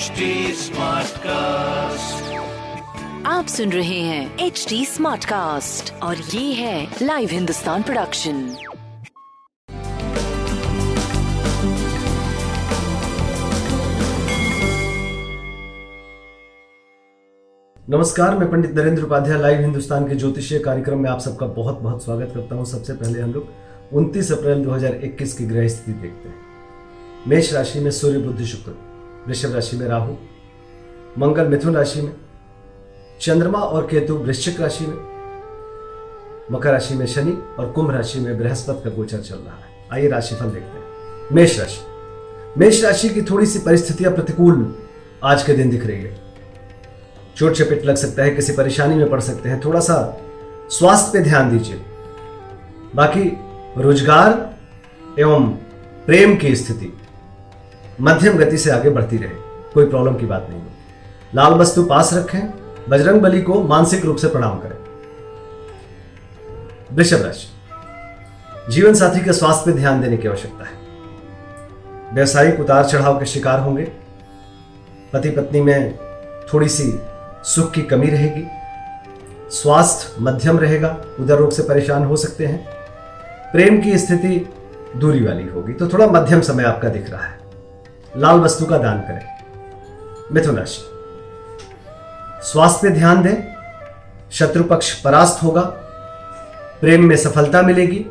HD Smartcast. आप सुन रहे हैं एच डी स्मार्ट कास्ट और ये है लाइव हिंदुस्तान प्रोडक्शन नमस्कार मैं पंडित नरेंद्र उपाध्याय लाइव हिंदुस्तान के ज्योतिषीय कार्यक्रम में आप सबका बहुत बहुत स्वागत करता हूँ। सबसे पहले हम लोग 29 अप्रैल 2021 की ग्रह स्थिति देखते हैं। मेष राशि में सूर्य बुद्ध शुक्र। वृषभ राशि में राहु, मंगल मिथुन राशि में, चंद्रमा और केतु वृश्चिक राशि में, मकर राशि में शनि और कुंभ राशि में बृहस्पति का गोचर चल रहा है। आइए राशिफल देखते हैं। मेष राशि। मेष राशि की थोड़ी सी परिस्थितियाँ प्रतिकूल आज के दिन दिख रही है। चोट चपेट लग सकता है, किसी परेशानी में पड़ सकते हैं। थोड़ा सा स्वास्थ्य पे ध्यान दीजिए। बाकी रोज़गार एवं प्रेम की स्थिति मध्यम गति से आगे बढ़ती रहे। कोई प्रॉब्लम की बात नहीं। होगी लाल वस्तु पास रखें, बजरंग बली को मानसिक रूप से प्रणाम करें। वृषभ राशि। जीवन साथी के स्वास्थ्य पर ध्यान देने की आवश्यकता है। व्यवसायिक उतार चढ़ाव के शिकार होंगे। पति पत्नी में थोड़ी सी सुख की कमी रहेगी। स्वास्थ्य मध्यम रहेगा, उदर रोग से परेशान हो सकते हैं। प्रेम की स्थिति दूरी वाली होगी। तो थोड़ा मध्यम समय आपका दिख रहा है। लाल वस्तु का दान करें। मिथुन राशि। स्वास्थ्य पे ध्यान दें। शत्रु पक्ष परास्त होगा। प्रेम में सफलता मिलेगी।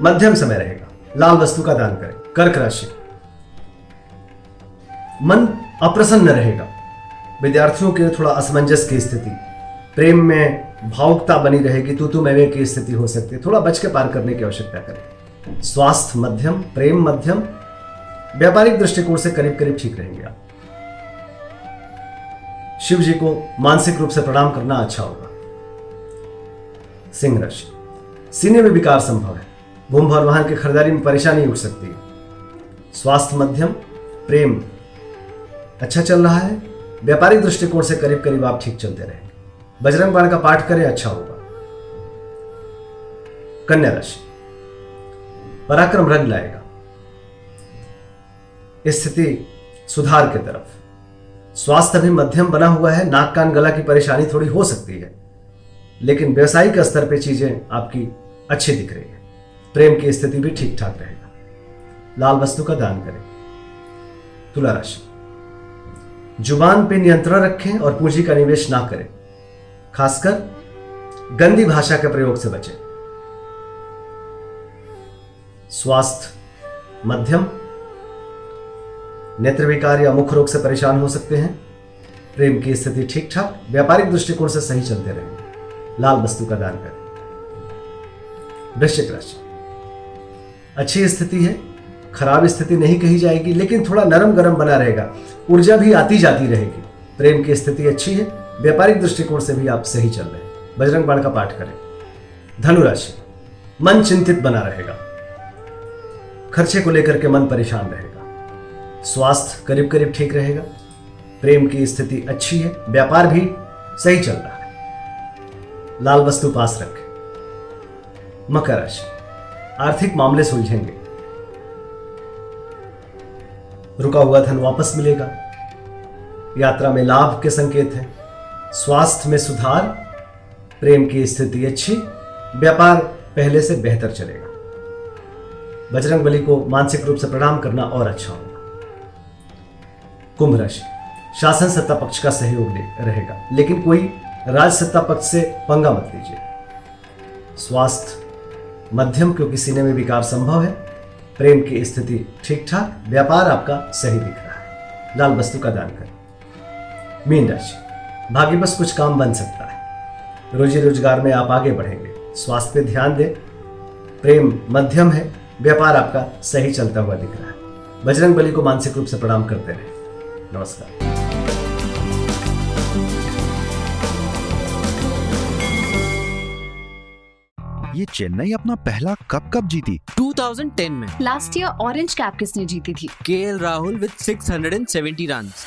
मध्यम समय रहेगा। लाल वस्तु का दान करें। कर्क राशि। मन अप्रसन्न रहेगा। विद्यार्थियों के थोड़ा असमंजस की स्थिति। प्रेम में भावुकता बनी रहेगी। तू तू मैं की स्थिति हो सकती है। थोड़ा बच के पार करने की आवश्यकता करें। स्वास्थ्य मध्यम, प्रेम मध्यम व्यापारिक दृष्टिकोण से करीब करीब ठीक रहेंगे आप। शिव जी को मानसिक रूप से प्रणाम करना अच्छा होगा। सिंह राशि। सीने में विकार संभव है। भूम और वाहन की खरीदारी में परेशानी उठ सकती है। स्वास्थ्य मध्यम, प्रेम अच्छा चल रहा है। व्यापारिक दृष्टिकोण से करीब करीब आप ठीक चलते रहेंगे। बजरंग बाण का पाठ करें अच्छा होगा। कन्या राशि। पराक्रम रंग लाएगा। स्थिति सुधार की तरफ़। स्वास्थ्य भी मध्यम बना हुआ है, नाक कान गला की परेशानी थोड़ी हो सकती है, लेकिन व्यवसायिक स्तर पे चीज़ें आपकी अच्छी दिख रही है। प्रेम की स्थिति भी ठीक ठाक रहेगा। लाल वस्तु का दान करें। तुला राशि। ज़ुबान पे नियंत्रण रखें और पूंजी का निवेश ना करें। खासकर गंदी भाषा के प्रयोग से बचें। स्वास्थ्य मध्यम नेत्र विकार या मुख रोग से परेशान हो सकते हैं। प्रेम की स्थिति ठीक ठाक व्यापारिक दृष्टिकोण से सही चलते रहेंगे लाल वस्तु का दान करें। वृश्चिक राशि। अच्छी स्थिति है, खराब स्थिति नहीं कही जाएगी, लेकिन थोड़ा नरम गरम बना रहेगा। ऊर्जा भी आती जाती रहेगी। प्रेम की स्थिति अच्छी है, व्यापारिक दृष्टिकोण से भी आप सही चल रहे हैं। बजरंग बाण का पाठ करें। धनुराशि मन चिंतित बना रहेगा। खर्चे को लेकर के मन परेशान रहेगा। स्वास्थ्य करीब करीब ठीक रहेगा। प्रेम की स्थिति अच्छी है, व्यापार भी सही चल रहा है। लाल वस्तु पास रखें। मकर राशि। आर्थिक मामले सुलझेंगे। रुका हुआ धन वापस मिलेगा। यात्रा में लाभ के संकेत हैं। स्वास्थ्य में सुधार, प्रेम की स्थिति अच्छी, व्यापार पहले से बेहतर चलेगा। बजरंग बली को मानसिक रूप से प्रणाम करना और अच्छा होगा। कुंभ राशि। शासन सत्ता पक्ष का सहयोग रहेगा, लेकिन कोई राज सत्ता पक्ष से पंगा मत लीजिए। स्वास्थ्य, मध्यम, क्योंकि सीने में विकार संभव है। प्रेम की स्थिति ठीक ठाक व्यापार आपका सही दिख रहा है। लाल वस्तु का दान करें। मीन राशि, भाग्य बस कुछ काम बन सकता है। रोजी रोज़गार में आप आगे बढ़ेंगे। स्वास्थ्य पे ध्यान दें। प्रेम मध्यम है, व्यापार आपका सही चलता हुआ दिख रहा है। बजरंग बली को मानसिक रूप से प्रणाम करते रहे। नमस्कार। ये चेन्नई अपना पहला कप कब जीती। 2010 में। लास्ट ईयर ऑरेंज कैप किसने जीती थी? K Rahul with 670 runs